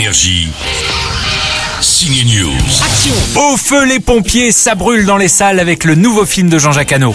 Énergie. Signe News. Au feu les pompiers, ça brûle dans les salles avec le nouveau film de Jean-Jacques Hano.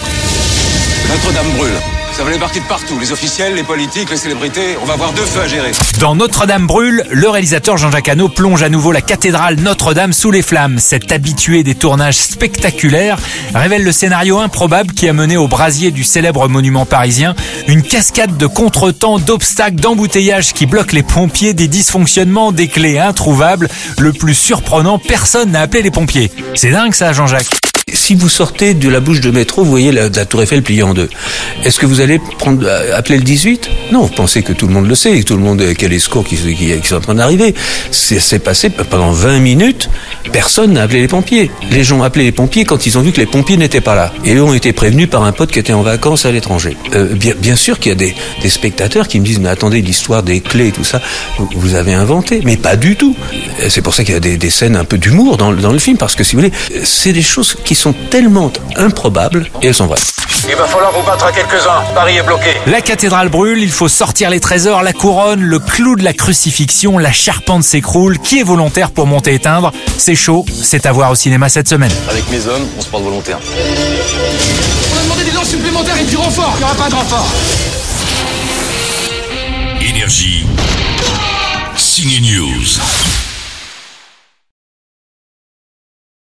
Notre-Dame brûle. Ça va les de partout. Les officiels, les politiques, les célébrités. On va avoir deux feux à gérer. Dans Notre-Dame brûle, le réalisateur Jean-Jacques Hano plonge à nouveau la cathédrale Notre-Dame sous les flammes. Cet habitué des tournages spectaculaires révèle le scénario improbable qui a mené au brasier du célèbre monument parisien une cascade de contretemps, d'obstacles, d'embouteillages qui bloquent les pompiers, des dysfonctionnements, des clés introuvables. Le plus surprenant, personne n'a appelé les pompiers. C'est dingue ça, Jean-Jacques. Si vous sortez de la bouche de métro, vous voyez la, tour Eiffel pliée en deux. Est-ce que vous allez prendre, euh, appeler le 18 Non, vous pensez que tout le monde le sait, que tout le monde, a les secours qui, qui, qui sont en train d'arriver. C'est passé pendant 20 minutes, personne n'a appelé les pompiers. Les gens ont appelé les pompiers quand ils ont vu que les pompiers n'étaient pas là. Et eux ont été prévenus par un pote qui était en vacances à l'étranger. Euh, bien, sûr qu'il y a des, des spectateurs qui me disent, mais attendez, l'histoire des clés et tout ça, vous, vous avez inventé. Mais pas du tout. Euh, C'est pour ça qu'il y a des, des scènes un peu d'humour dans, dans le film, parce que si vous voulez, euh, c'est des choses qui sont tellement improbables et elles sont vraies. Il va falloir vous battre à quelques-uns. Paris est bloqué. La cathédrale brûle, il faut sortir les trésors, la couronne, le clou de la crucifixion, la charpente s'écroule. Qui est volontaire pour monter éteindre C'est chaud, c'est à voir au cinéma cette semaine. Avec mes hommes, on se porte volontaire. On a demandé des lances supplémentaires et du renfort. Il n'y aura pas de renfort. Énergie. Signe News.